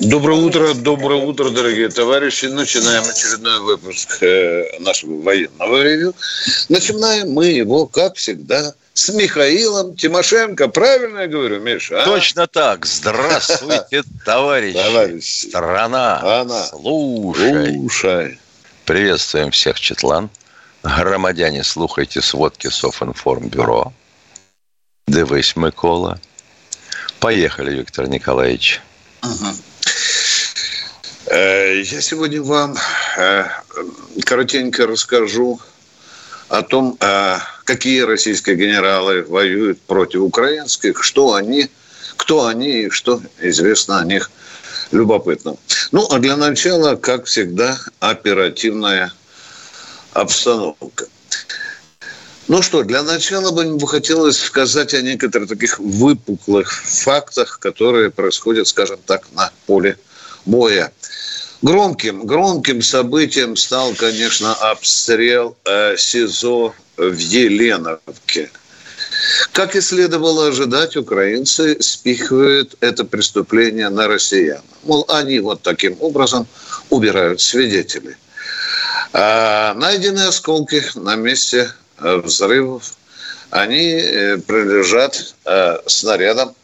Доброе утро, доброе утро, дорогие товарищи. Начинаем очередной выпуск э, нашего военного ревю. Начинаем мы его, как всегда, с Михаилом Тимошенко. Правильно я говорю, Миша? А? Точно так. Здравствуйте, товарищи. Товарищ. Страна. Страна. Слушай. Слушай. Приветствуем всех, Четлан. Громадяне, слухайте сводки Софинформбюро. Дивись, Микола. Поехали, Виктор Николаевич. Угу. Я сегодня вам э, коротенько расскажу о том, э, какие российские генералы воюют против украинских, что они, кто они и что известно о них любопытно. Ну, а для начала, как всегда, оперативная обстановка. Ну что, для начала бы хотелось сказать о некоторых таких выпуклых фактах, которые происходят, скажем так, на поле боя. Громким, громким событием стал, конечно, обстрел э, СИЗО в Еленовке. Как и следовало ожидать, украинцы спихивают это преступление на россиян. Мол, они вот таким образом убирают свидетелей. А найдены осколки на месте э, взрывов. Они э, принадлежат э, снарядам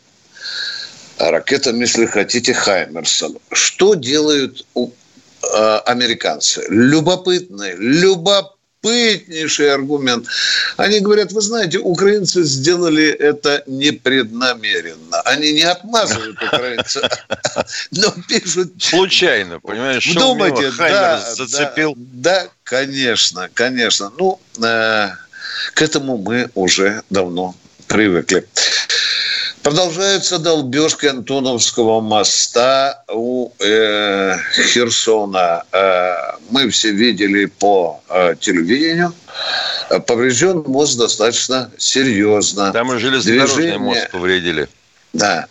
ракетам, если хотите, Хаймерсом. Что делают э, американцы? Любопытный, любопытнейший аргумент. Они говорят, вы знаете, украинцы сделали это непреднамеренно. Они не отмазывают украинцев, но пишут... Случайно, понимаешь? Что Думайте, да, зацепил? Да, да, конечно, конечно. Ну, э, к этому мы уже давно привыкли. Продолжается долбежка Антоновского моста у э, Херсона. Э, мы все видели по э, телевидению. Поврежден мост достаточно серьезно. Там и железнодорожный Движение... мост повредили. Да.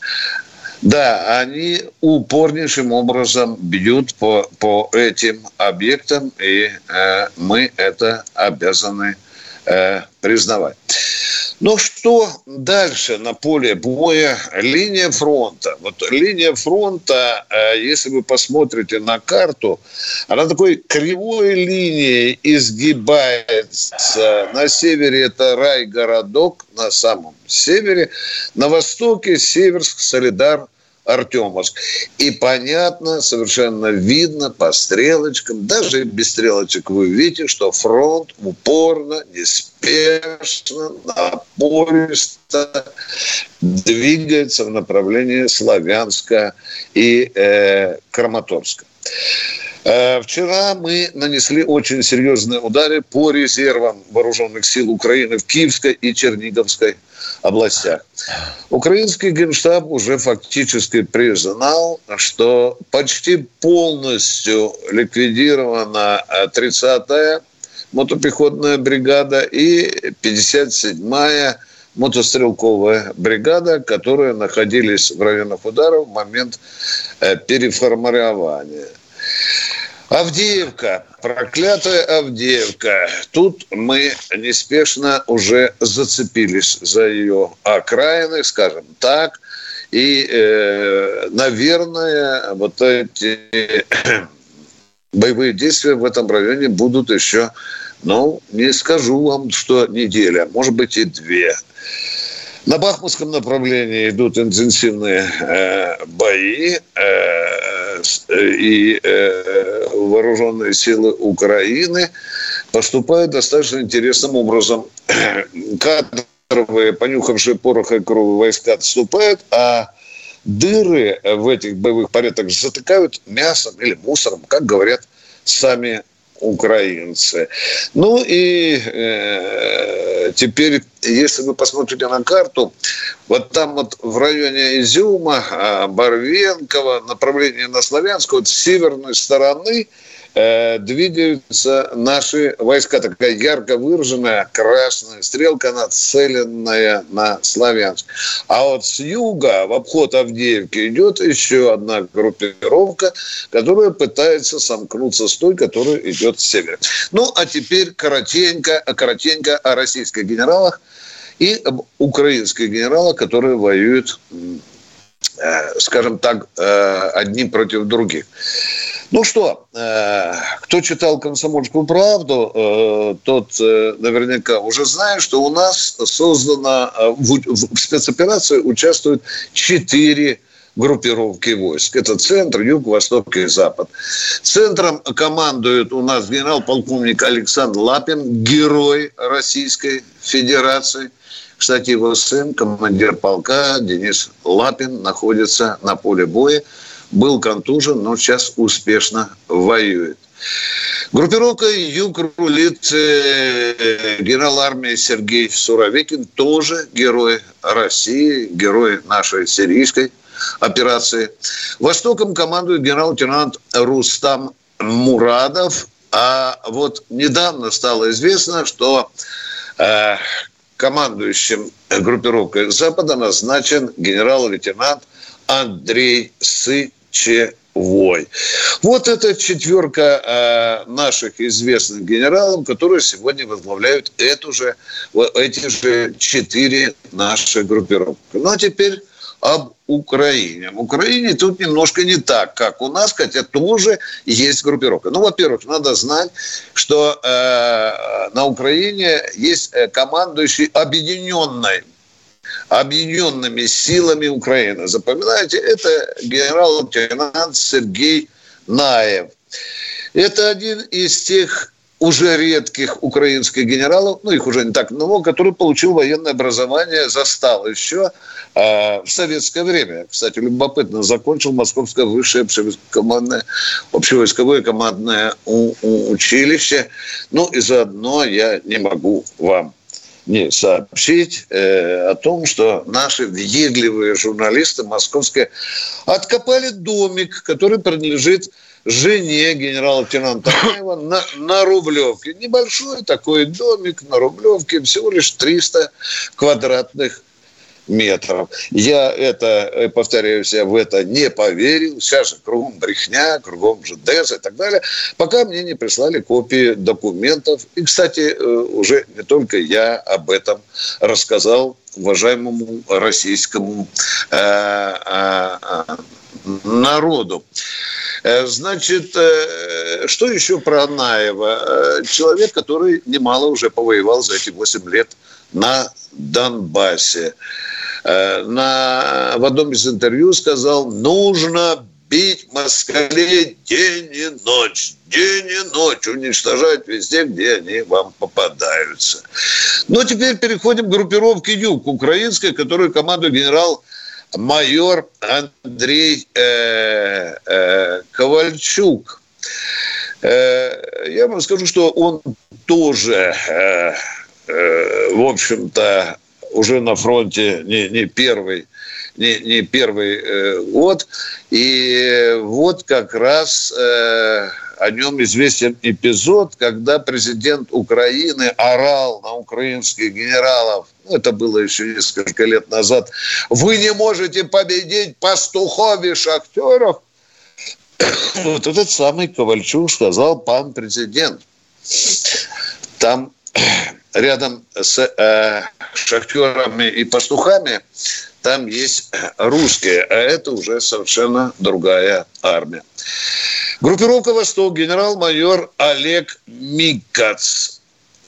Да, они упорнейшим образом бьют по, по этим объектам, и э, мы это обязаны э, признавать. Но что дальше на поле боя? Линия фронта. Вот линия фронта, э, если вы посмотрите на карту, она такой кривой линией изгибается. На севере это рай-городок, на самом севере. На востоке Северск, Солидар, Артемовск. И понятно, совершенно видно по стрелочкам, даже без стрелочек вы видите, что фронт упорно, неспешно, напористо двигается в направлении Славянска и э, Краматорска. Э, вчера мы нанесли очень серьезные удары по резервам вооруженных сил Украины в Киевской и Черниговской областях. Украинский генштаб уже фактически признал, что почти полностью ликвидирована 30-я мотопехотная бригада и 57-я мотострелковая бригада, которые находились в районах ударов в момент э, переформирования. Авдеевка, проклятая Авдеевка. Тут мы неспешно уже зацепились за ее окраины, скажем так. И, э, наверное, вот эти боевые действия в этом районе будут еще, ну, не скажу вам, что неделя, может быть и две. На Бахмутском направлении идут интенсивные э, бои, э, и э, вооруженные силы Украины поступают достаточно интересным образом. Кадровые, понюхавшие порох и крови войска отступают, а дыры в этих боевых порядках затыкают мясом или мусором, как говорят сами украинцы. Ну и э, теперь, если вы посмотрите на карту, вот там вот в районе Изюма, а, Барвенкова, направление на Славянск, вот с северной стороны э, двигаются наши войска. Такая ярко выраженная красная стрелка, нацеленная на Славянск. А вот с юга, в обход Авдеевки, идет еще одна группировка, которая пытается сомкнуться с той, которая идет с севера. Ну, а теперь коротенько, коротенько о российских генералах и об украинских генералах, которые воюют Э, скажем так, э, одни против других. Ну что, э, кто читал «Комсомольскую правду», тот наверняка уже знает, что у нас создано в спецоперации участвуют четыре группировки войск. Это центр, юг, восток и запад. Центром командует у нас генерал-полковник Александр Лапин, герой Российской Федерации – кстати, его сын, командир полка Денис Лапин, находится на поле боя. Был контужен, но сейчас успешно воюет. Группировка «Юг» рулит э, генерал армии Сергей Суровикин, тоже герой России, герой нашей сирийской операции. Востоком командует генерал-лейтенант Рустам Мурадов. А вот недавно стало известно, что э, командующим группировкой Запада назначен генерал-лейтенант Андрей Сычевой. Вот эта четверка э, наших известных генералов, которые сегодня возглавляют эту же, эти же четыре наши группировки. Ну а теперь об Украине. В Украине тут немножко не так, как у нас, хотя тоже есть группировка. Ну, во-первых, надо знать, что э, на Украине есть э, командующий объединенной объединенными силами Украины. Запоминайте, это генерал-лейтенант Сергей Наев. Это один из тех уже редких украинских генералов, ну их уже не так много, который получил военное образование, застал еще э, в советское время. Кстати, любопытно, закончил Московское высшее общевойсковое, общевойсковое командное училище. Ну и заодно я не могу вам сообщить э, о том, что наши въедливые журналисты московские откопали домик, который принадлежит жене генерала-лейтенанта Танаева на, на Рублевке. Небольшой такой домик на Рублевке, всего лишь 300 квадратных метров. Я это, э, повторяюсь, я в это не поверил. Сейчас же кругом брехня, кругом же ДЭС и так далее. Пока мне не прислали копии документов. И, кстати, э, уже не только я об этом рассказал уважаемому российскому э, народу. Значит, что еще про Анаева? Человек, который немало уже повоевал за эти 8 лет на Донбассе. На, в одном из интервью сказал, нужно бить москалей день и ночь, день и ночь, уничтожать везде, где они вам попадаются. Но теперь переходим к группировке «Юг» украинской, которую командует генерал майор Андрей э, э, Ковальчук. Э, я вам скажу, что он тоже, э, э, в общем-то, уже на фронте не, не первый не, не первый э, год. И вот как раз э, о нем известен эпизод, когда президент Украины орал на украинских генералов, ну, это было еще несколько лет назад, вы не можете победить пастухов и шахтеров. Вот этот самый Ковальчук сказал, пан президент, там рядом с э, шахтерами и пастухами там есть русские, а это уже совершенно другая армия. Группировка «Восток», генерал-майор Олег Микац.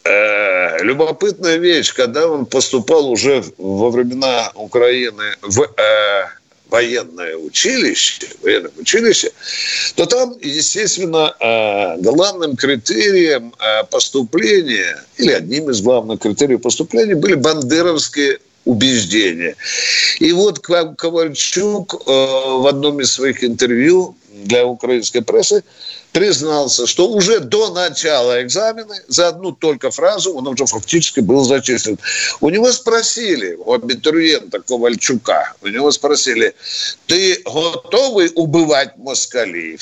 Э, любопытная вещь, когда он поступал уже во времена Украины в э, военное училище, военное училище, то там, естественно, э, главным критерием э, поступления, или одним из главных критериев поступления были бандеровские убеждения. И вот Ковальчук э, в одном из своих интервью для украинской прессы признался, что уже до начала экзамена за одну только фразу он уже фактически был зачислен. У него спросили, у абитуриента Ковальчука, у него спросили, ты готовый убивать москалей?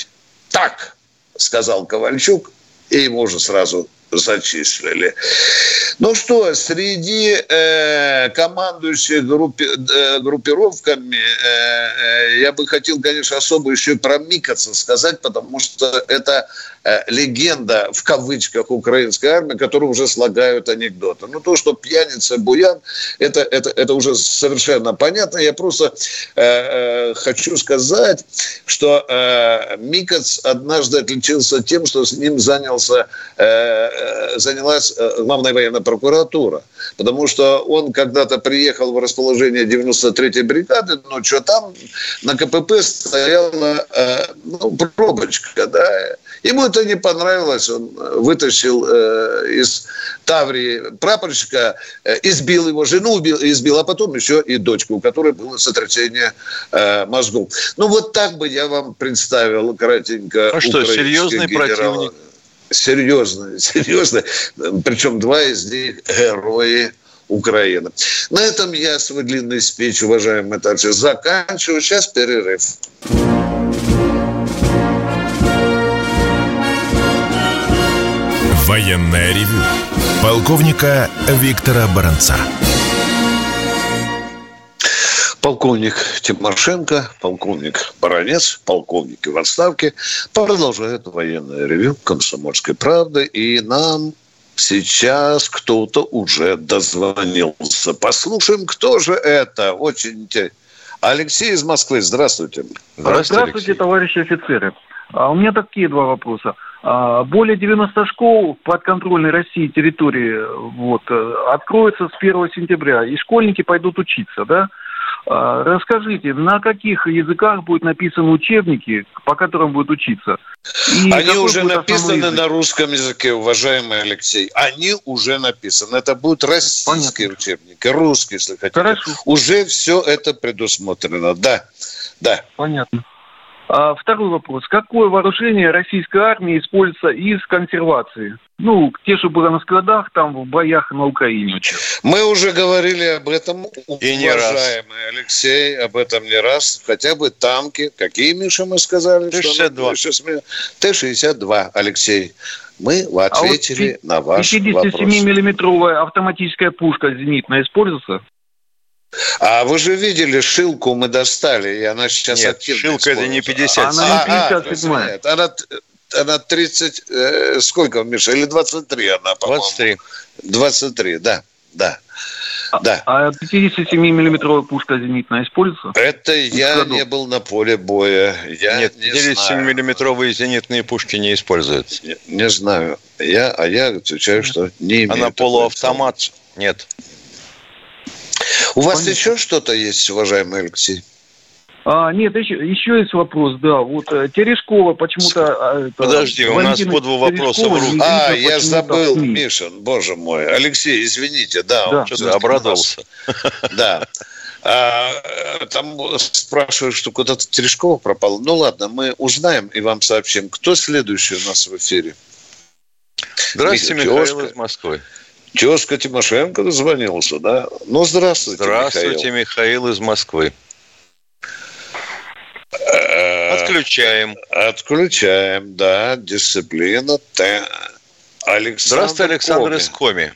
Так, сказал Ковальчук, и ему же сразу зачислили. Ну что, среди э, командующих группи, э, группировками э, э, я бы хотел, конечно, особо еще про Микоца сказать, потому что это э, легенда, в кавычках, украинской армии, которую уже слагают анекдоты. Ну, то, что пьяница, буян, это, это, это уже совершенно понятно. Я просто э, э, хочу сказать, что э, Микоц однажды отличился тем, что с ним занялся э, занялась э, главная военная прокуратура. Потому что он когда-то приехал в расположение 93-й бригады, но что там на КПП стояла э, ну, пробочка, да, Ему это не понравилось, он вытащил э, из Таврии прапорщика, э, избил его жену, убил, избил, а потом еще и дочку, у которой было сотрясение э, мозгов. Ну вот так бы я вам представил кратенько. Ну что, серьезный генерала. противник? Серьезно, серьезно. Причем два из них герои Украины. На этом я свой длинный спич, уважаемые товарищи, заканчиваю. Сейчас перерыв. Военная ревю. Полковника Виктора Баранца полковник Тимошенко, полковник Баранец, полковник в отставке продолжают военное ревю «Комсомольской правды». И нам сейчас кто-то уже дозвонился. Послушаем, кто же это. Очень интересно. Алексей из Москвы, здравствуйте. Здравствуйте, Здравствуйте товарищи офицеры. А у меня такие два вопроса. А, более 90 школ подконтрольной России территории вот, э, откроются с 1 сентября, и школьники пойдут учиться, да? А, расскажите, на каких языках будут написаны учебники, по которым будут учиться? И Они уже написаны на русском языке, уважаемый Алексей. Они уже написаны. Это будут российские Понятно. учебники, русские, если хотите. Хорошо. Уже все это предусмотрено. Да, да. Понятно. А второй вопрос. Какое вооружение российской армии используется из консервации? Ну, те, что было на складах, там, в боях на Украине. Мы уже говорили об этом, И не уважаемый раз. Алексей, об этом не раз. Хотя бы танки. Какие, Миша, мы сказали? Т-62. Т-62, Алексей. Мы ответили а вот на ваш 57-миллиметровая автоматическая пушка зенитная используется? А вы же видели, шилку мы достали, и она сейчас Нет, активно шилка это не 50. Она не 57. А, а, она, она 30, э, сколько, Миша, или 23 она, по-моему? 23. 23, да, да. Да. А 57-миллиметровая пушка зенитная используется? Это я не был на поле боя. Я Нет, 57-миллиметровые зенитные пушки не используются. Не, не знаю. Я, а я отвечаю, что не имею. А на полуавтомат? Нет. У вас Понятно. еще что-то есть, уважаемый Алексей? А, нет, еще, еще есть вопрос, да. Вот э, Терешкова почему-то... А, Подожди, у нас по два вопроса в руки. А, я забыл, Мишин, боже мой. Алексей, извините, да. да. Что-то обрадовался. Да. А, там спрашивают, что куда-то Терешкова пропала. Ну ладно, мы узнаем и вам сообщим. Кто следующий у нас в эфире? Здравствуйте, Михаил из Москвы. Тезка Тимошенко дозвонился, да? Ну, здравствуйте, Здравствуйте, Михаил, Михаил из Москвы. Э, Отключаем. Отключаем, да, дисциплина. Александр Здравствуйте, Александр Коми. из Коми.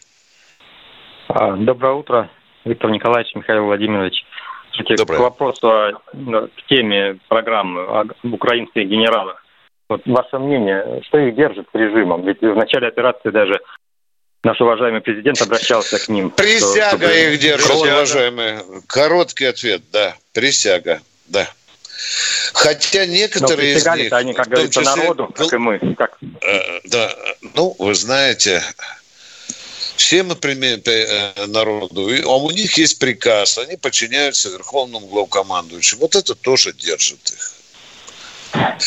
А, доброе утро, Виктор Николаевич, Михаил Владимирович. Доброе. К вопросу, к теме программы об украинских генералах. Вот ваше мнение, что их держит режимом? Ведь в начале операции даже наш уважаемый президент обращался к ним. Присяга что, их держит, присяга. уважаемые. Короткий ответ, да. Присяга, да. Хотя некоторые из них... они, как говорится, числе, народу, как и мы. Как... Э, да, ну, вы знаете, все мы примем э, народу, а у них есть приказ, они подчиняются верховному главкомандующему. Вот это тоже держит их.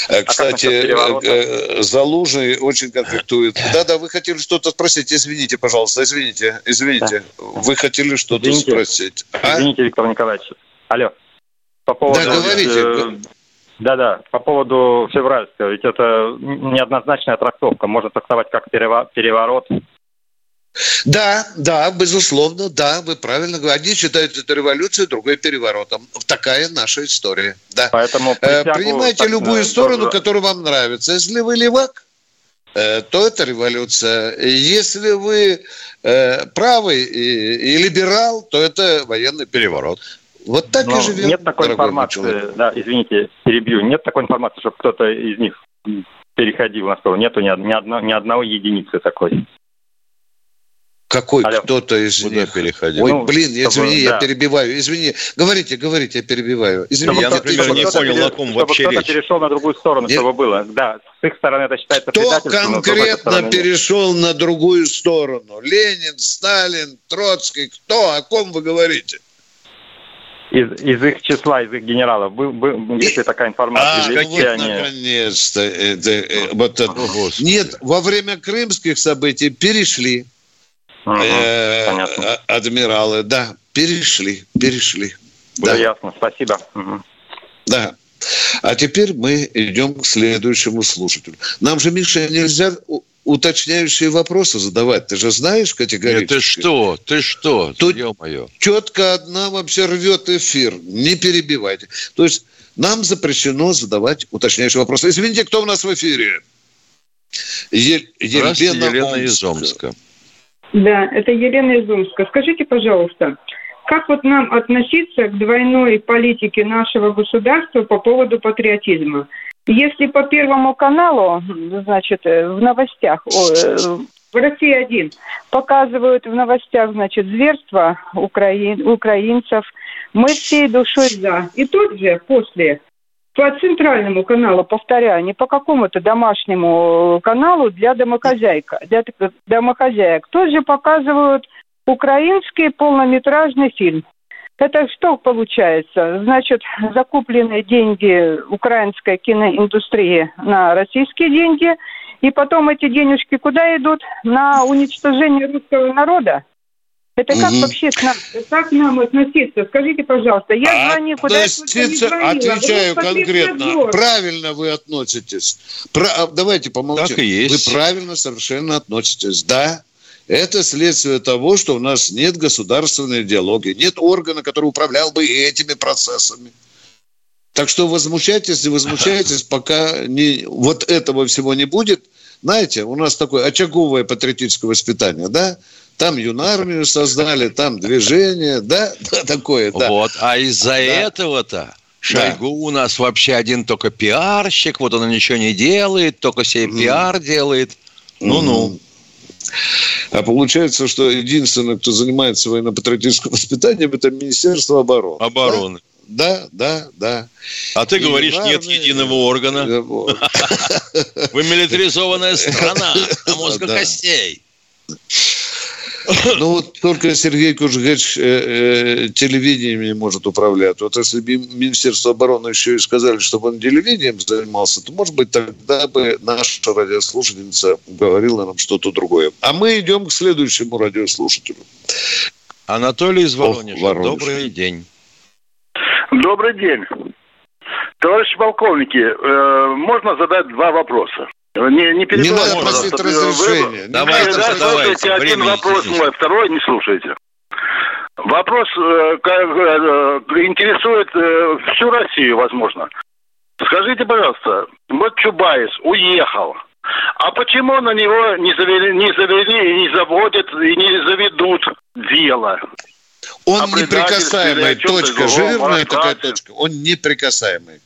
Э, а кстати, э, Залужный очень конфликтует. Да-да, вы хотели что-то спросить. Извините, пожалуйста, извините, извините. Да. Вы хотели что-то извините, спросить. А? Извините, Виктор Николаевич. Алло. По поводу, да, говорите. Э, да-да, по поводу февральского. Ведь это неоднозначная трактовка. Можно трактовать как переворот, да, да, безусловно, да, вы правильно говорите. Одни считают это революцией, другой переворотом. Такая наша история. Да. Поэтому э, Принимайте так, любую сторону, тоже... которая вам нравится. Если вы левак, э, то это революция. Если вы э, правый и, и либерал, то это военный переворот. Вот так Но и живем. Нет такой информации, да, извините, перебью, нет такой информации, чтобы кто-то из них переходил на сторону. Нету ни, одно, ни одного единицы такой. Какой Алло. кто-то из Куда них переходил? Ой, ну, блин, чтобы, извини, да. я перебиваю. Извини. Говорите, говорите, я перебиваю. Извини, я, например, не понял, пере... на ком чтобы вообще кто-то перешел на другую сторону, Нет. чтобы было. Да, с их стороны это считается Кто конкретно перешел на другую сторону? Ленин, Сталин, Троцкий? Кто? О ком вы говорите? из, из их числа, из их генералов, был, был, есть ли такая информация? А, вот они... наконец-то. Это, э, вот это. Нет, во время крымских событий перешли. Угу, э, адмиралы, да, перешли, перешли. Да. ясно, спасибо. Угу. Да. А теперь мы идем к следующему слушателю. Нам же, Миша, нельзя уточняющие вопросы задавать. Ты же знаешь категорически. Нет, ты что? Ты что? Тут Ё-моё. четко одна вообще рвет эфир. Не перебивайте. То есть нам запрещено задавать уточняющие вопросы. Извините, кто у нас в эфире? Е- Елена, Елена из Омска. Да, это Елена из. Скажите, пожалуйста, как вот нам относиться к двойной политике нашего государства по поводу патриотизма? Если по Первому каналу, значит, э, в новостях, э, в России один показывают в новостях, значит, зверство украин, украинцев, мы всей душой за. И тут же после по центральному каналу, повторяю, не по какому-то домашнему каналу для домохозяйка, для домохозяек, тут же показывают украинский полнометражный фильм это что получается? Значит, закуплены деньги украинской киноиндустрии на российские деньги, и потом эти денежки куда идут? На уничтожение русского народа? Это как угу. вообще к нам, как к нам относиться? Скажите, пожалуйста, я звоню, куда относиться, я звонила, Отвечаю конкретно. Правильно вы относитесь. Про, а, давайте помолчим. Так и есть. Вы правильно совершенно относитесь. Да, это следствие того, что у нас нет государственной идеологии, нет органа, который управлял бы этими процессами. Так что возмущайтесь и возмущайтесь, пока не, вот этого всего не будет. Знаете, у нас такое очаговое патриотическое воспитание, да? Там юнармию создали, там движение, да? да такое, да. Вот, а из-за да. этого-то Шойгу да. у нас вообще один только пиарщик, вот он ничего не делает, только себе mm. пиар делает. Ну-ну. Mm. А получается, что единственное, кто занимается военно-патриотическим воспитанием, это Министерство обороны. Обороны. Да, да, да. А ты и говоришь, нет единого органа. Вы милитаризованная страна, а мозга костей. Ну вот только Сергей Кужгач э, э, телевидением не может управлять. Вот если бы Министерство обороны еще и сказали, чтобы он телевидением занимался, то, может быть, тогда бы наша радиослушательница говорила нам что-то другое. А мы идем к следующему радиослушателю. Анатолий из Воронежа. Воронеж. Добрый день. Добрый день. Товарищи полковники, э, можно задать два вопроса? Не, не Не надо просить разрешения. Вы, давайте, да, давайте. один вопрос мой, второй не слушайте. Вопрос э, э, интересует э, всю Россию, возможно. Скажите, пожалуйста, вот Чубайс уехал. А почему на него не завели, не завели, не заводят и не заведут дело? Он неприкасаемый, точка. Жирная такая точка. Он неприкасаемый.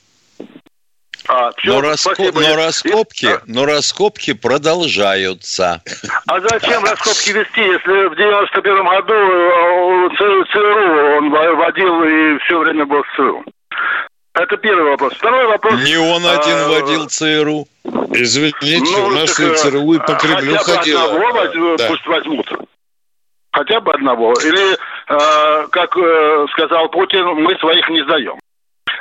А, все, но, раскоп, но, раскопки, а? но раскопки продолжаются. А зачем раскопки вести, если в 91 году э, ЦРУ он водил и все время был в ЦРУ? Это первый вопрос. Второй вопрос. Не он один а, водил ЦРУ. Извините, ну, у нас так, и ЦРУ и по Кремлю хотя ходило. одного да. пусть возьмут. Хотя бы одного. Или, э, как э, сказал Путин, мы своих не сдаем.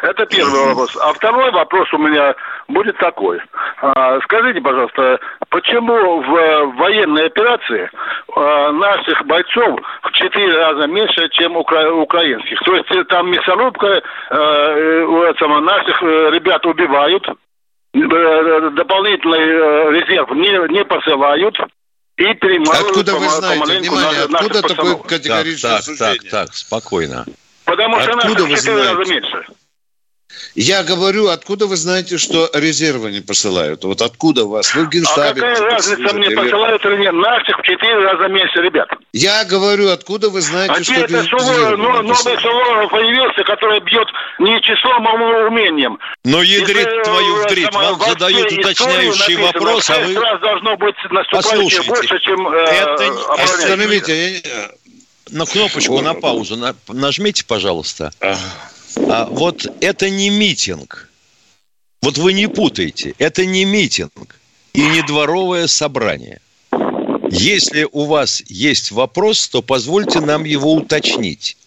Это первый вопрос. А второй вопрос у меня будет такой. А, скажите, пожалуйста, почему в военной операции а, наших бойцов в четыре раза меньше, чем украинских? То есть там мясорубка, а, наших э, ребят убивают, э, дополнительный резерв не, не посылают, и перемалывают Откуда вы знаете? Внимание, на, откуда такое категорическое так, так, так, так, спокойно. Потому что Откуда наших в 4 раза меньше. Я говорю, откуда вы знаете, что резервы не посылают? Вот откуда вас? Вы в Генштабе. А какая разница, мне или... посылают или нет? Наших в четыре раза меньше, ребят. Я говорю, откуда вы знаете, а что это Суворов, но, новый Суворов появился, который бьет не числом, а умением. Но ядрит Если, твою вдрит, вам задают уточняющий вопрос, а вы... Раз должно быть наступающее больше, чем э, это... Остановите, на кнопочку на паузу нажмите, пожалуйста. А вот это не митинг. Вот вы не путайте. Это не митинг и не дворовое собрание. Если у вас есть вопрос, то позвольте нам его уточнить.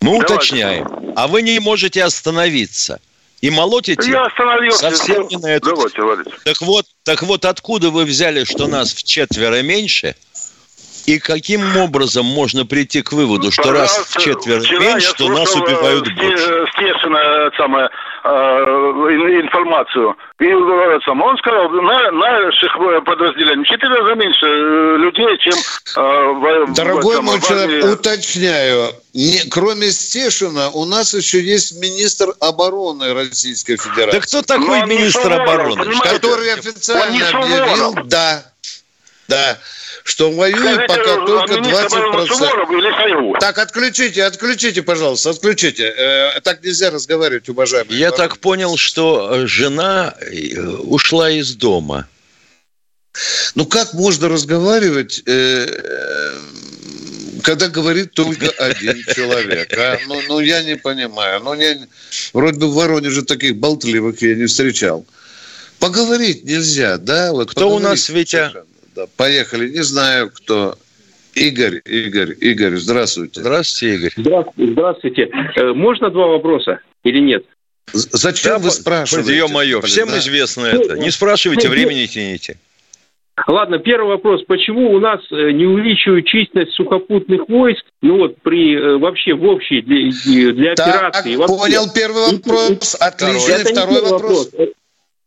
Мы Давайте. уточняем. А вы не можете остановиться. И молотите Я остановился. совсем не на эту... Давайте, Так вот, так вот, откуда вы взяли, что нас в четверо меньше – и каким образом можно прийти к выводу, что раз в четверть меньше, то нас убивают больше? Стешина, самое, э, информацию. И сам, он сказал, на наших подразделениях четыре раза меньше э, людей, чем э, в, Дорогой мой человек, уточняю, не, кроме Стешина, у нас еще есть министр обороны Российской Федерации. Да кто такой Но министр обороны? Который официально объявил, да, да, что воюет пока только 20%. Так, отключите, отключите, пожалуйста, отключите. Э, так нельзя разговаривать, уважаемые. Я так понял, что э, жена э, ушла из дома. Ну, как можно разговаривать, когда говорит только один человек? А? Ну, ну, я не понимаю. Ну, я, вроде бы в Воронеже таких болтливых я не встречал. Поговорить нельзя, да? Вот Кто у нас, Витя? Да, поехали. Не знаю, кто. Игорь, Игорь, Игорь, здравствуйте. Здравствуйте, Игорь. Здравствуйте. здравствуйте. Э, можно два вопроса или нет? Зачем да, вы спрашиваете? Ё-моё, всем да. известно это. Не спрашивайте, времени тяните. Ладно, первый вопрос. Почему у нас э, не увеличивают численность сухопутных войск, ну вот при э, вообще в общей для, для операции? Так, понял первый вопрос. Отлично. Второй вопрос. вопрос.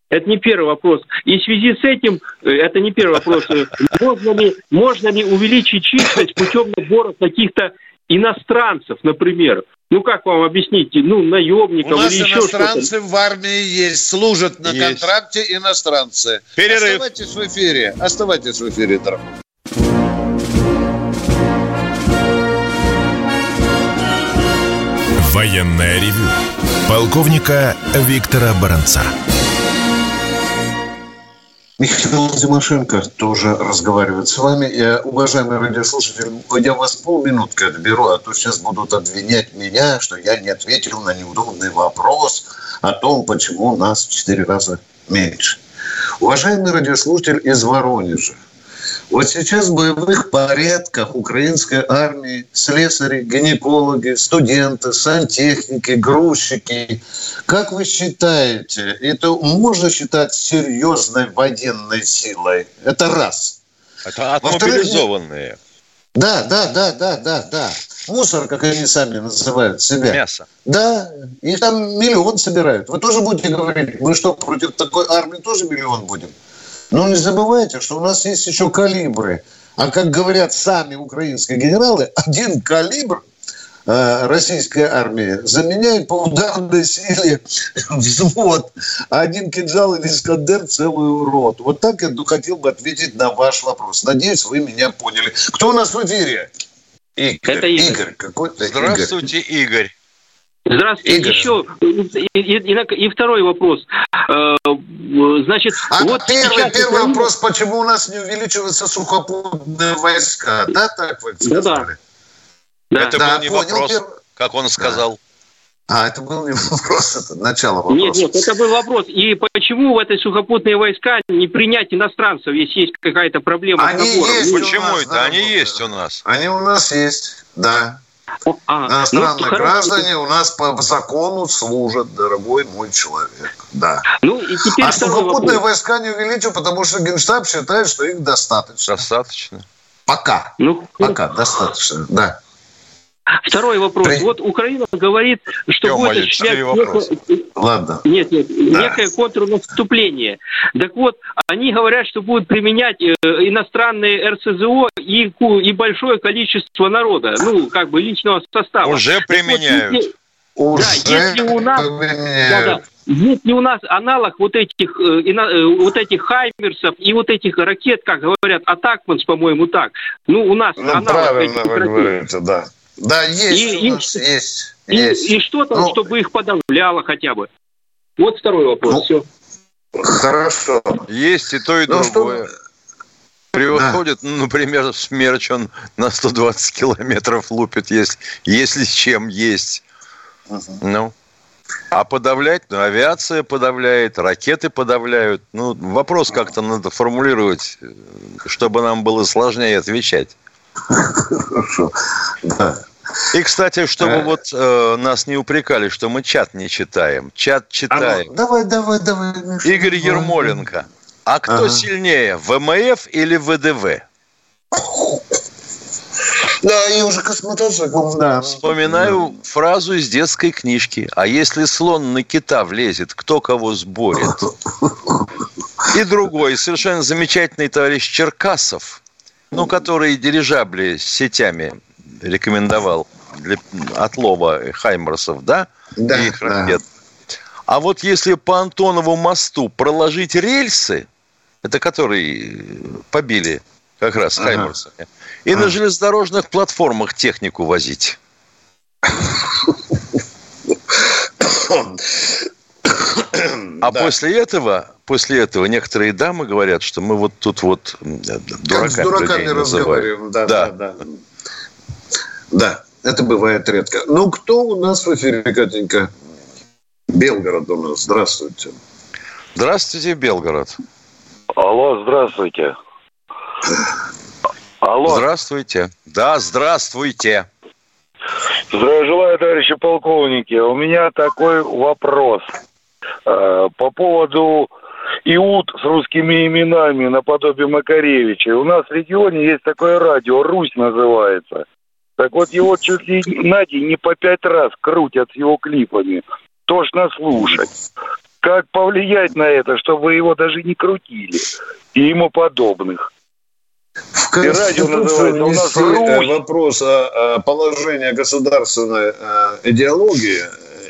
Это не первый вопрос. И в связи с этим, э, это не первый вопрос, э, можно ли, можно ли увеличить численность путем набора каких-то иностранцев, например? Ну, как вам объяснить? Ну, наемников У нас или еще иностранцы в армии есть, служат на есть. контракте иностранцы. Перерыв. Оставайтесь в эфире, оставайтесь в эфире, дорогой. Военная ревю. Полковника Виктора Баранца. Михаил Тимошенко тоже разговаривает с вами. Я, уважаемые радиослушатели, я вас полминутки отберу, а то сейчас будут обвинять меня, что я не ответил на неудобный вопрос о том, почему нас в четыре раза меньше. Уважаемый радиослушатель из Воронежа, вот сейчас в боевых порядках украинской армии слесари, гинекологи, студенты, сантехники, грузчики. Как вы считаете, это можно считать серьезной военной силой? Это раз. Это отмобилизованные. Да, да, да, да, да, да. Мусор, как они сами называют себя. Мясо. Да, их там миллион собирают. Вы тоже будете говорить, мы что, против такой армии тоже миллион будем? Но не забывайте, что у нас есть еще калибры. А как говорят сами украинские генералы, один калибр э, российской армии заменяет по ударной силе взвод, а один кинжал или Искандер целый урод. Вот так я хотел бы ответить на ваш вопрос. Надеюсь, вы меня поняли. Кто у нас в эфире? Игорь. Это Игорь. Игорь какой-то Здравствуйте, Игорь. Игорь. Здравствуйте. Игорь. Еще и, и, и второй вопрос. Э, значит, а вот первый, первый Украина... вопрос, почему у нас не увеличиваются сухопутные войска? Да, так вы сказали? Да, да. Это да, был не понял, вопрос, первый... как он сказал. Да. А, это был не вопрос, это начало вопроса. Нет, нет, это был вопрос. И почему в этой сухопутные войска не принять иностранцев, если есть какая-то проблема? Они есть Почему это? Они есть у нас. Они у нас есть, да. А, Иностранные ну, граждане у нас по закону служат, дорогой мой человек. Да. Ну, и теперь а сухопутные войска не увеличу, потому что Генштаб считает, что их достаточно. Достаточно. Пока. Ну, Пока достаточно, да. Второй вопрос. При... Вот Украина говорит, что Ё будет осуществлять... Ладно. Нет, нет, да. некое контрнаступление. Так вот, они говорят, что будут применять э, иностранные РСЗО и, и большое количество народа, ну, как бы личного состава. Уже применяют. Вот, Уже да, если у нас... Да, да. Есть ли у нас аналог вот этих, э, э, вот этих хаймерсов и вот этих ракет, как говорят, Атакманс, по-моему, так. Ну, у нас ну, аналог правильно вы говорите, да. Да, есть и, у нас, и, есть. И, есть. и что там, ну, чтобы их подавляло хотя бы? Вот второй вопрос, ну, все. Хорошо. Есть и то, и ну, другое. Что... Превосходит, да. ну, например, смерч он на 120 километров лупит, если, если с чем есть. uh Ну. А подавлять, ну, авиация подавляет, ракеты подавляют. Ну, вопрос как-то надо формулировать, чтобы нам было сложнее отвечать. Хорошо. Да. И, кстати, чтобы э... вот э, нас не упрекали, что мы чат не читаем. Чат читаем. А ну, давай, давай, давай. Миша, Игорь давай. Ермоленко. А кто ага. сильнее, ВМФ или ВДВ? Да, и уже космотоциклом, да. Вспоминаю да. фразу из детской книжки. А если слон на кита влезет, кто кого сборит? И другой, совершенно замечательный товарищ Черкасов, ну, который дирижабли с сетями рекомендовал для отлова Хаймерсов, да? Да, и их ракет. Да. А вот если по Антонову мосту проложить рельсы, это которые побили как раз ага. Хаймерсами, и ага. на железнодорожных платформах технику возить. А да. после этого, после этого некоторые дамы говорят, что мы вот тут вот дураками, с дураками разговариваем. Да, да, да, да. Да, это бывает редко. Ну, кто у нас в эфире, Катенька? Белгород у нас. Здравствуйте. Здравствуйте, Белгород. Алло, здравствуйте. Алло. Здравствуйте. Да, здравствуйте. Здравия желаю, товарищи полковники. У меня такой вопрос. Э, по поводу Иуд с русскими именами наподобие Макаревича. У нас в регионе есть такое радио, Русь называется. Так вот его чуть ли на день не по пять раз крутят с его клипами. Тошно слушать. Как повлиять на это, чтобы его даже не крутили? И ему подобных. В Конституции у нас Русь. вопрос о положении государственной э, идеологии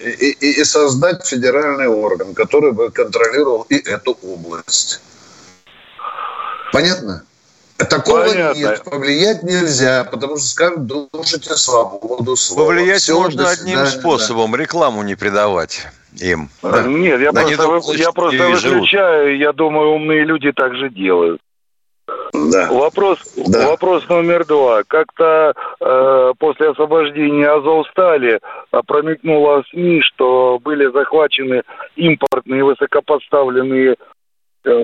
и, и, и создать федеральный орган, который бы контролировал и эту область. Понятно? Такого Понятно. нет. Повлиять нельзя, потому что скажут, душите свободу слова. Повлиять Все, можно одним способом. Да. Рекламу не придавать им. Да. Нет, я да просто, вы, я просто выключаю. Я думаю, умные люди так же делают. Да. Вопрос, да. вопрос номер два. Как-то э, после освобождения Азовстали промелькнуло в СМИ, что были захвачены импортные высокопоставленные э,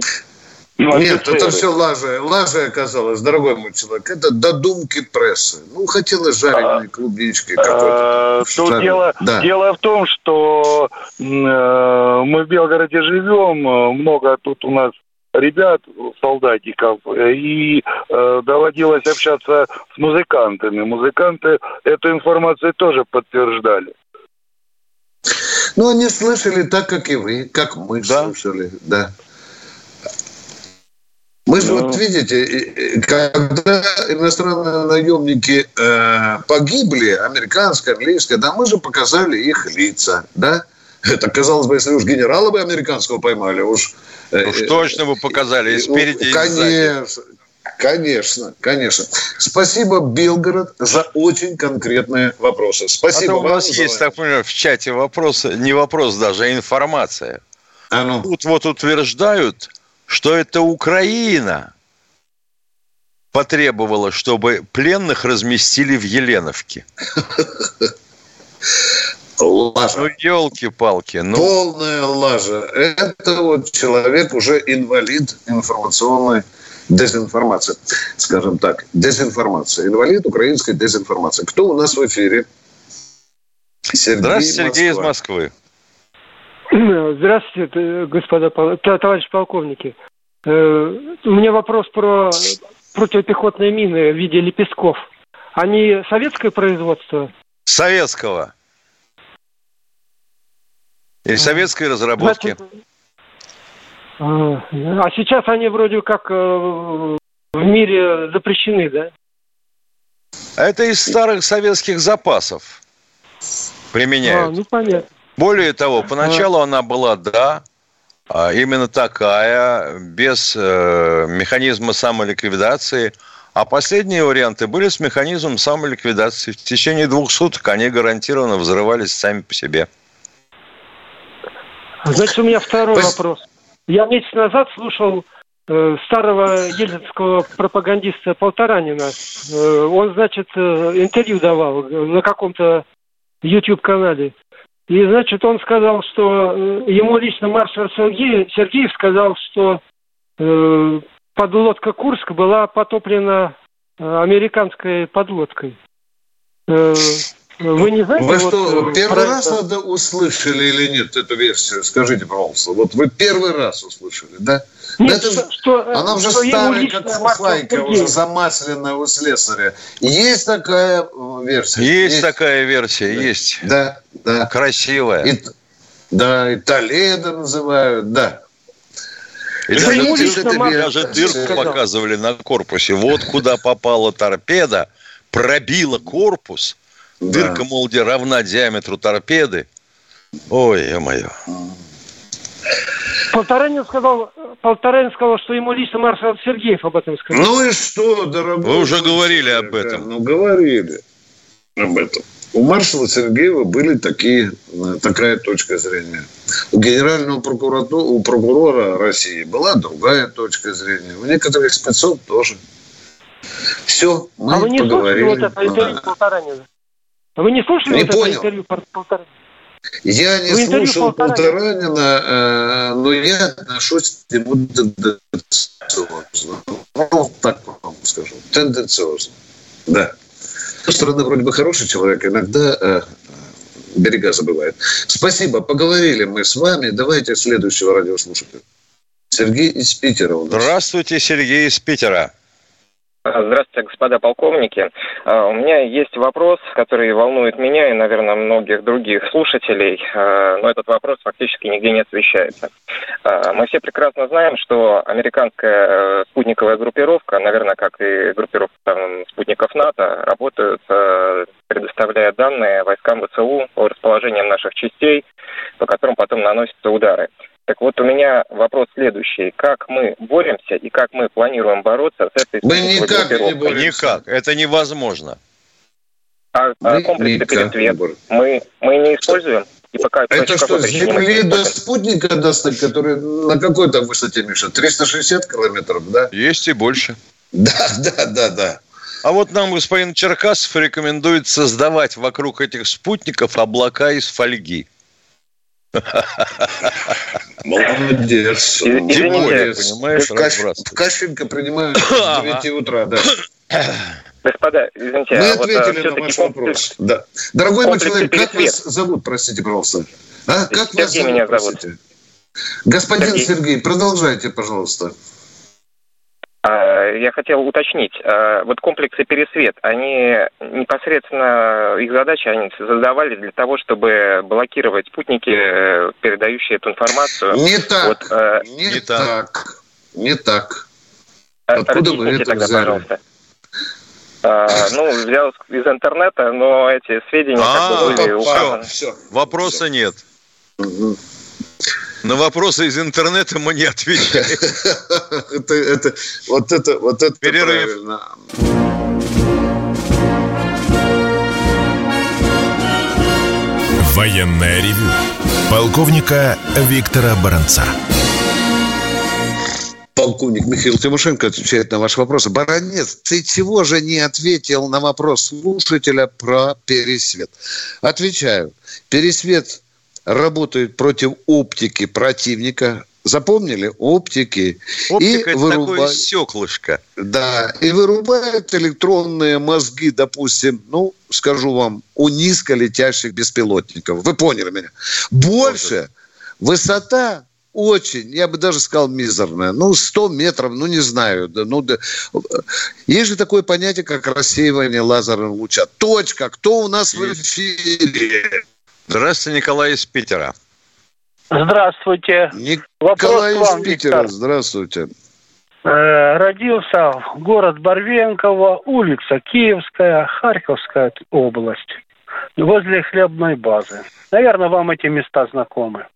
ну, Нет, это все лажа. Лажа оказалась, дорогой мой человек. Это додумки прессы. Ну, хотелось жареной а, клубничкой какой-то. А, дело, да. дело в том, что э, мы в Белгороде живем, много тут у нас ребят, солдатиков, и э, доводилось общаться с музыкантами. Музыканты эту информацию тоже подтверждали. Ну, они слышали так, как и вы, как мы да? слышали, да. Мы же, вот видите, когда иностранные наемники э, погибли, американское, английское, да, мы же показали их лица, да? Это, казалось бы, если уж генерала бы американского поймали, уж... Э, уж точно бы показали, и спереди, и Конечно, конечно, конечно. Спасибо, Белгород, за очень конкретные вопросы. Спасибо. А у нас есть, так понимаю, в чате вопросы, не вопрос даже, а информация. А ну. Тут вот утверждают, что это Украина потребовала, чтобы пленных разместили в Еленовке. Лажа. Ну, елки-палки. Ну... Полная лажа. Это вот человек уже инвалид информационной дезинформации. Скажем так, дезинформация. Инвалид украинской дезинформации. Кто у нас в эфире? Сергей Здравствуйте, Сергей из Москвы. Здравствуйте, господа, товарищ полковники. Э, у меня вопрос про противопехотные мины в виде лепестков. Они советское производство? Советского. Или советской разработки. А, а сейчас они вроде как э, в мире запрещены, да? Это из старых советских запасов. применяют. А, ну понятно. Более того, поначалу она была, да, а именно такая, без э, механизма самоликвидации. А последние варианты были с механизмом самоликвидации. В течение двух суток они гарантированно взрывались сами по себе. Значит, у меня второй Пос... вопрос. Я месяц назад слушал э, старого ельцинского пропагандиста Полторанина. Э, он, значит, э, интервью давал на каком-то YouTube-канале. И, значит, он сказал, что э, ему лично маршал Сергеев, Сергеев сказал, что э, подлодка Курск была потоплена э, американской подлодкой. Э, вы не знаете? Вы вот, что, э, первый раз это? услышали или нет эту версию? Скажите, пожалуйста. Вот вы первый раз услышали, да? Нет, да это что, же, она уже старая, как фуфайка, уже замасленная у слесаря. Есть такая версия? Есть, есть. такая версия, да. есть. Да, да. Красивая. И, да, и Толедо называют, да. И даже, дыр, даже дырку показывали на корпусе. Вот куда попала торпеда, пробила корпус – Дырка, мол, где равна диаметру торпеды. Ой, ё-моё. Полторанин сказал, Полторанин сказал, что ему лично маршал Сергеев об этом сказал. Ну и что, дорогой? Вы уже говорили об этом. Ну, говорили об этом. У маршала Сергеева были такие, такая точка зрения. У генерального прокурора, у прокурора России была другая точка зрения. У некоторых спецов тоже. Все, мы а вы не поговорили. вот это интервью Полторанина? А вы не слушали не вот понял. это интервью Полторанина? Я не Вы слушал Полторанина, э, но я отношусь к нему тенденциозно. Ну, так вам скажу. Тенденциозно. Да. С одной стороны, вроде бы хороший человек, иногда э, берега забывает. Спасибо, поговорили мы с вами. Давайте следующего радиослушателя. Сергей из Питера у нас. Здравствуйте, Сергей из Питера. Здравствуйте, господа полковники. А, у меня есть вопрос, который волнует меня и, наверное, многих других слушателей, а, но этот вопрос фактически нигде не освещается. А, мы все прекрасно знаем, что американская э, спутниковая группировка, наверное, как и группировка там, спутников НАТО, работают, предоставляя данные войскам ВСУ о расположении наших частей, по которым потом наносятся удары. Так вот, у меня вопрос следующий. Как мы боремся и как мы планируем бороться с этой Мы никак не боремся. Никак. Это невозможно. А, а комплексы пересвет мы, мы не используем? И пока, это что, с Земли до спутника достать, который на какой то высоте, Миша? 360 километров, да? Есть и больше. Да, да, да, да. А вот нам господин Черкасов рекомендует создавать вокруг этих спутников облака из фольги. Молодец. Молодец. Понимаешь, Кашенька принимают с 9 утра, да. Господа, извините. Мы а ответили вот, на ваш вопрос. Да. Дорогой мой человек, как вас зовут, простите, пожалуйста? А? Как Сергей вас зовут, меня простите? Господин Сергей. Сергей, продолжайте, пожалуйста. А, я хотел уточнить, а, вот комплексы «Пересвет», они непосредственно, их задача, они создавались для того, чтобы блокировать спутники, э, передающие эту информацию. Не так, вот, э, не, не так, не так. А, Откуда вы это тогда, взяли? Пожалуйста. А, ну, взял из интернета, но эти сведения а, как бы были. Все, все. Вопроса все. нет. Угу. На вопросы из интернета мы не отвечаем. это, это, вот это, вот это Перерыв. правильно. Военная ревю. Полковника Виктора Баранца. Полковник Михаил Тимошенко отвечает на ваши вопросы. Баранец, ты чего же не ответил на вопрос слушателя про пересвет? Отвечаю. Пересвет работают против оптики противника. Запомнили? Оптики. Оптика и вырубают, такое стеклышко. Да, и вырубают электронные мозги, допустим, ну, скажу вам, у низколетящих беспилотников. Вы поняли меня? Больше высота очень, я бы даже сказал, мизерная. Ну, 100 метров, ну, не знаю. Да, ну, да. Есть же такое понятие, как рассеивание лазерного луча. Точка. Кто у нас в эфире? Здравствуйте, Николай из Питера. Здравствуйте. Николай Вопрос из Питера, Виктор. здравствуйте. Э, родился город Барвенково, улица Киевская, Харьковская область. возле хлебной базы. Наверное, вам эти места знакомы.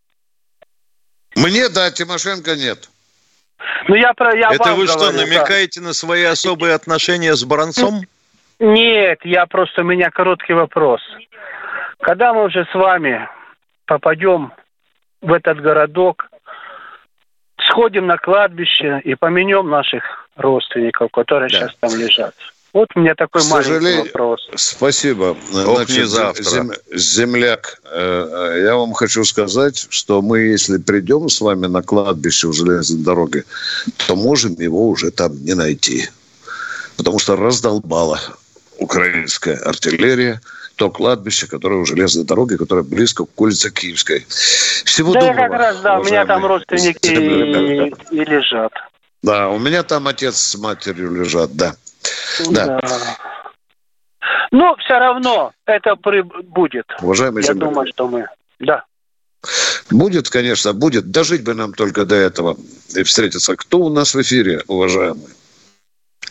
Мне, да, Тимошенко нет. Ну, я про... Я Это вы что, говорю, да. намекаете на свои особые отношения с Баранцом? Нет, я просто, у меня короткий вопрос. Когда мы уже с вами попадем в этот городок, сходим на кладбище и поменем наших родственников, которые сейчас там лежат? Вот у меня такой К маленький вопрос. Спасибо. Ох, не завтра. зем- земляк, э, э, я вам хочу сказать, что мы, если придем с вами на кладбище у железной дороги, то можем его уже там не найти. Потому что раздолбала украинская артиллерия то кладбище, которое у железной дороги, которое близко к улице Киевской. Всего да, доброго. я как раз, да, у меня там родственники и, и лежат. Да, у меня там отец с матерью лежат, да. Да. Но все равно это при- будет. Уважаемые Я земляки. думаю, что мы... Да. Будет, конечно, будет. Дожить бы нам только до этого и встретиться. Кто у нас в эфире, уважаемый?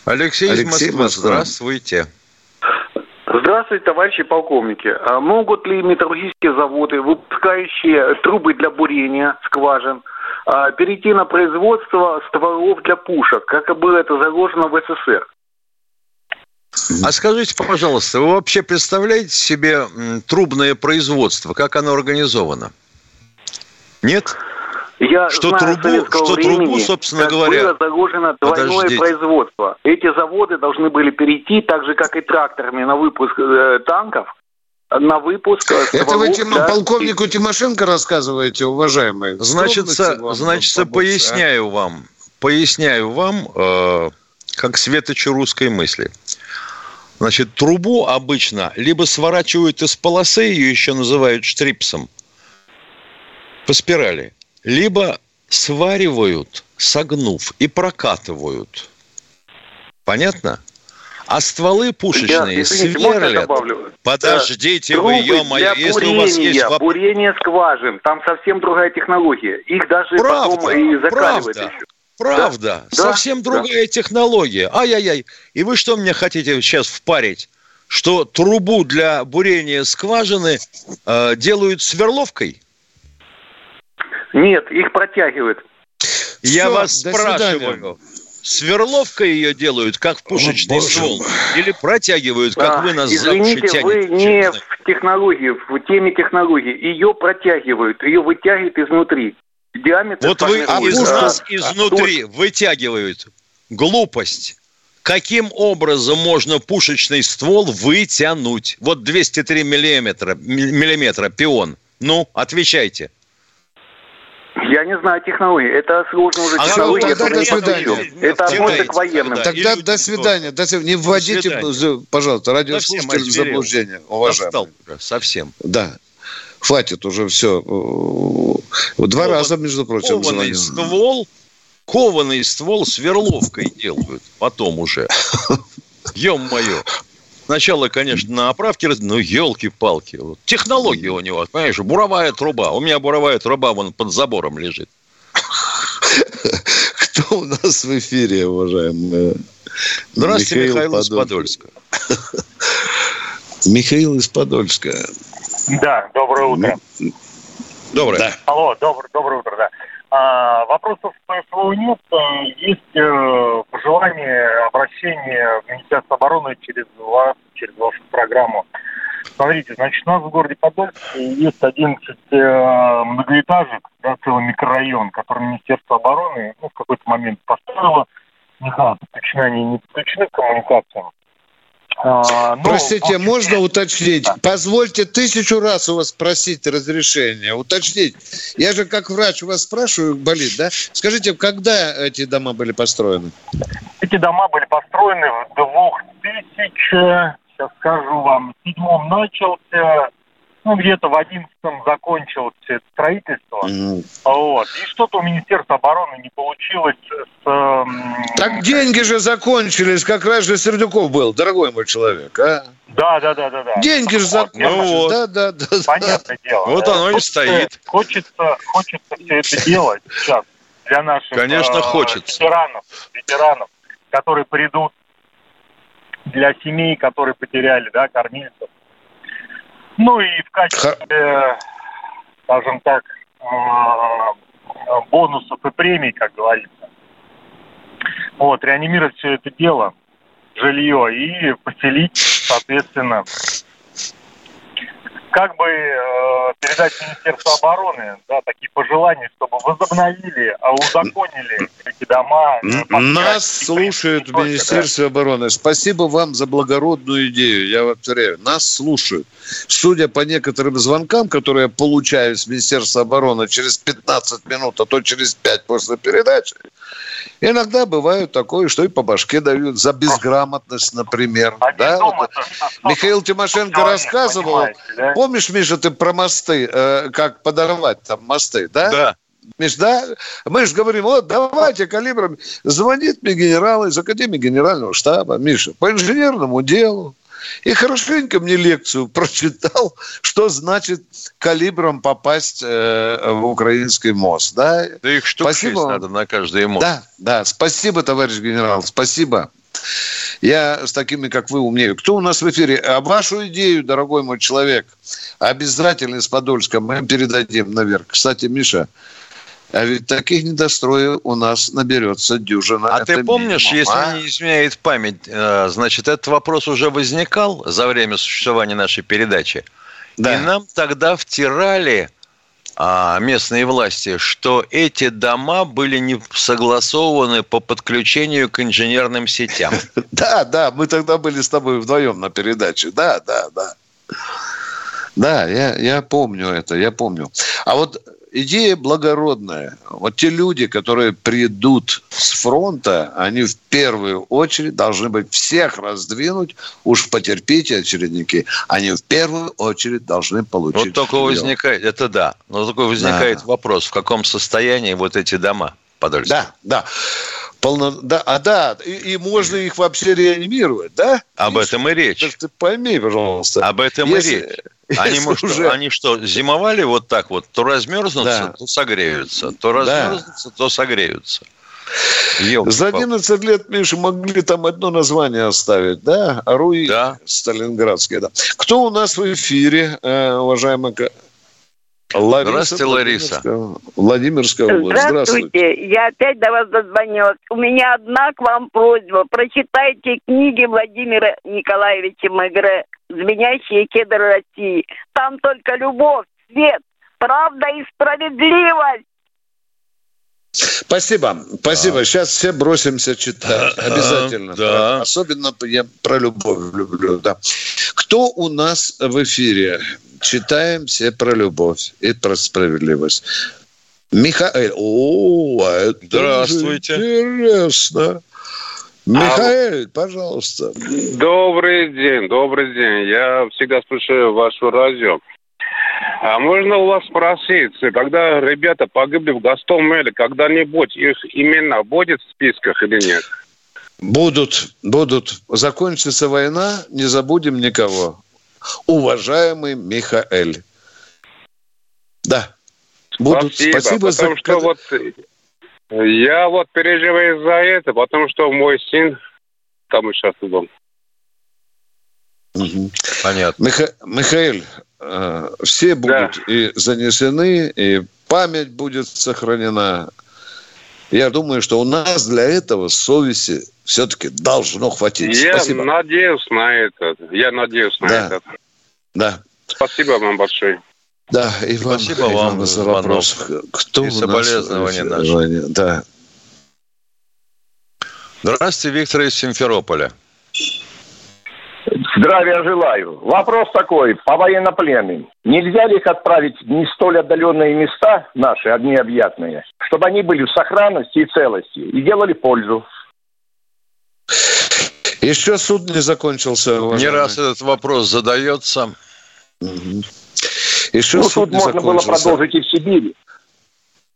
Алексей, Алексей, Москва. здравствуйте. Здравствуйте, товарищи полковники. А Могут ли металлургические заводы, выпускающие трубы для бурения скважин, а, перейти на производство стволов для пушек, как было это заложено в СССР? А скажите, пожалуйста, вы вообще представляете себе трубное производство, как оно организовано? Нет? Я Что знаю трубу- советского что трубу, времени, собственно как говоря- было заложено двойное Подождите. производство. Эти заводы должны были перейти, так же как и тракторами, на выпуск э, танков, на выпуск э, Это вы Тимо- для- полковнику Тимошенко рассказываете, уважаемый? Значит, значит, а? поясняю вам, поясняю вам, э, как светочу русской мысли. Значит, трубу обычно либо сворачивают из полосы, ее еще называют штрипсом, по спирали, либо сваривают, согнув, и прокатывают. Понятно? А стволы пушечные Я, сверлят. Подождите Трубы вы, ё-моё, если у вас есть вопрос... бурение скважин, там совсем другая технология. Их даже Правда, потом и закаливают правда. еще. Правда, Да, совсем да. другая технология. Ай-яй-яй. И вы что мне хотите сейчас впарить? Что трубу для бурения скважины э, делают сверловкой? Нет, их протягивают. Я Всё, вас спрашиваю. свидания. Сверловкой ее делают, как пушечный боже ствол? Или протягивают, как А, вы нас Извините, за уши вы не в технологии, в теме технологии. Ее протягивают, ее вытягивают изнутри. Диаметр Вот вы формирует, из а, нас изнутри вытягивают. Глупость. Каким образом можно пушечный ствол вытянуть? Вот 203 миллиметра, ми- миллиметра пион. Ну, отвечайте. Я не знаю технологии. Это сложно уже А технологии. тогда это до свидания. Это относится к военным. да. Тогда Или до свидания. До свидания. Не вводите, свидания. пожалуйста, радиослушателей в заблуждение, уже, совсем. Да. Хватит уже все. Два Кованый- раза, между прочим, Кованый звонил. ствол, кованый ствол сверловкой делают потом уже. Ё-моё. Сначала, конечно, на оправке, раз- ну, елки-палки. Вот. Технология у него, понимаешь, буровая труба. У меня буровая труба вон под забором лежит. Кто у нас в эфире, уважаемые? Здравствуйте, Михаил, из Подольск. Подольска. Михаил из Подольска. Да, доброе утро. Доброе. Да. Алло, добр, доброе утро, да. А, вопросов по СВО нет. А, Есть э, пожелание, обращение в Министерство обороны через вас, через вашу программу. Смотрите, значит, у нас в городе Подольске есть 11 э, многоэтажек, да, целый микрорайон, который Министерство обороны ну, в какой-то момент построило. Не знаю, подключены они, не подключены к коммуникациям. А, но, Простите, общем, можно уточнить? Позвольте тысячу раз у вас спросить разрешения. Уточнить. Я же как врач у вас спрашиваю, болит, да? Скажите, когда эти дома были построены? Эти дома были построены в 2000, сейчас скажу вам, в седьмом начался, ну, где-то в одиннадцатом закончилось это строительство. Вот. И что-то у Министерства обороны не получилось с... эм, Так деньги же закончились, как раз же Сердюков был, дорогой мой человек, а? Да, да, да, да, да. Деньги же закончились. Ну вот. Да, да, да. Понятное дело. Вот оно и стоит. Хочется, хочется все это делать сейчас для наших Конечно, э, хочется. ветеранов, ветеранов, которые придут, для семей, которые потеряли, да, кормильцев. Ну и в качестве, скажем так, бонусов и премий, как говорится. Вот, реанимировать все это дело, жилье и поселить, соответственно, как бы э, передать Министерству обороны да, такие пожелания, чтобы возобновили, а узаконили эти дома. Э, Нас слушают в Министерстве да. обороны. Спасибо вам за благородную идею. Я повторяю, нас слушают. Судя по некоторым звонкам, которые я получаю с Министерства обороны через 15 минут, а то через 5 после передачи, Иногда бывает такое, что и по башке дают за безграмотность, например. А да? Вот. Михаил Тимошенко рассказывал. Да? Помнишь, Миша, ты про мосты, э, как подорвать там мосты, да? Да. Миш, да? Мы же говорим, вот, давайте калибром. Звонит мне генерал из Академии Генерального штаба, Миша, по инженерному делу. И хорошенько мне лекцию прочитал, что значит калибром попасть э, в украинский мост. Да, да их штук спасибо. надо на каждый мост. Да, да, спасибо, товарищ генерал, спасибо. Я с такими, как вы, умнею. Кто у нас в эфире? А вашу идею, дорогой мой человек, обязательно из Подольска мы передадим наверх. Кстати, Миша, а ведь таких недостроев у нас наберется дюжина. А ты помнишь, минимум, если а? не изменяет память, э, значит, этот вопрос уже возникал за время существования нашей передачи. Да. И нам тогда втирали а, местные власти, что эти дома были не согласованы по подключению к инженерным сетям. Да, да, мы тогда были с тобой вдвоем на передаче. Да, да, да. Да, я, я помню это, я помню. А вот идея благородная. Вот те люди, которые придут с фронта, они в первую очередь должны быть всех раздвинуть. Уж потерпите, очередники. Они в первую очередь должны получить. Вот только жилье. возникает, это да. Но только возникает да. вопрос, в каком состоянии вот эти дома подольские? Да, да. Полно... Да, а да, и, и можно их вообще реанимировать, да? Об этом и речь. Ты пойми, пожалуйста. Об этом Если... и речь. Они, может, уже... они что, зимовали вот так вот? То размерзнутся, да. то согреются. То размерзнутся, да. то согреются. Елки За 11 лет, Миша, могли там одно название оставить, да? Руи да. Сталинградские, да. Кто у нас в эфире, э, уважаемый Лариса, Здравствуйте, Лариса. Владимирская область. Здравствуйте. Здравствуйте. Я опять до вас дозвонилась. У меня одна к вам просьба. Прочитайте книги Владимира Николаевича Мегре «Звенящие кедры России». Там только любовь, свет, правда и справедливость. Спасибо, спасибо. Да. Сейчас все бросимся читать. Обязательно. Да. Особенно я про любовь люблю. Да. Кто у нас в эфире? читаем все про любовь и про справедливость. Михаил, о, это Здравствуйте. интересно. Михаил, а... пожалуйста. Добрый день, добрый день. Я всегда слушаю вашу радио. А можно у вас спросить, когда ребята погибли в Гастомеле, когда-нибудь их имена будет в списках или нет? Будут, будут. Закончится война, не забудем никого уважаемый Михаэль. Да. Будут. Спасибо, Спасибо потому за... что вот я вот переживаю за это, потому что мой сын там сейчас был. Угу. Понятно. Миха... Михаил, э, все будут да. и занесены, и память будет сохранена. Я думаю, что у нас для этого совести все-таки должно хватить. Я Спасибо. надеюсь на это. Я надеюсь на да. это. Да. Спасибо вам большое. Да, и вам, Спасибо и вам за вопрос. Кто и соболезнования наши. Да. Здравствуйте, Виктор из Симферополя. Здравия желаю. Вопрос такой, по военнопленным. Нельзя ли их отправить в не столь отдаленные места, наши, необъятные, чтобы они были в сохранности и целости и делали пользу? Еще суд не закончился. Уважаемый. Не раз этот вопрос задается. Угу. Еще ну, суд, суд можно было продолжить и в Сибири.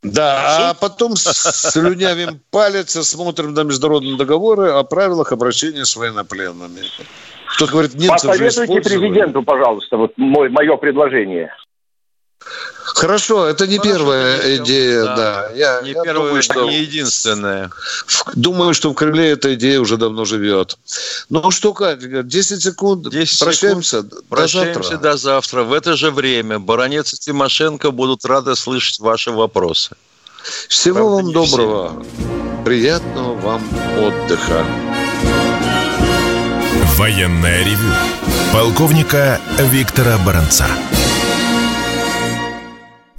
Да, а потом слюнявим палец и смотрим на международные договоры о правилах обращения с военнопленными. Кто говорит, немцы Посоветуйте президенту, пожалуйста, вот мой, мое предложение. Хорошо, это не Хорошо, первая идея, да. да. Я, не я первая, думаю, что, не единственная. Думаю, что в Кремле эта идея уже давно живет. Ну что, Катя, 10 секунд, 10 прощаемся. Секунд. До прощаемся завтра. до завтра. В это же время Баранец и Тимошенко будут рады слышать ваши вопросы. Всего Правда, вам доброго. Все. Приятного вам отдыха. Военная ревю. Полковника Виктора Баранца.